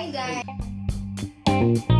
Bye guys!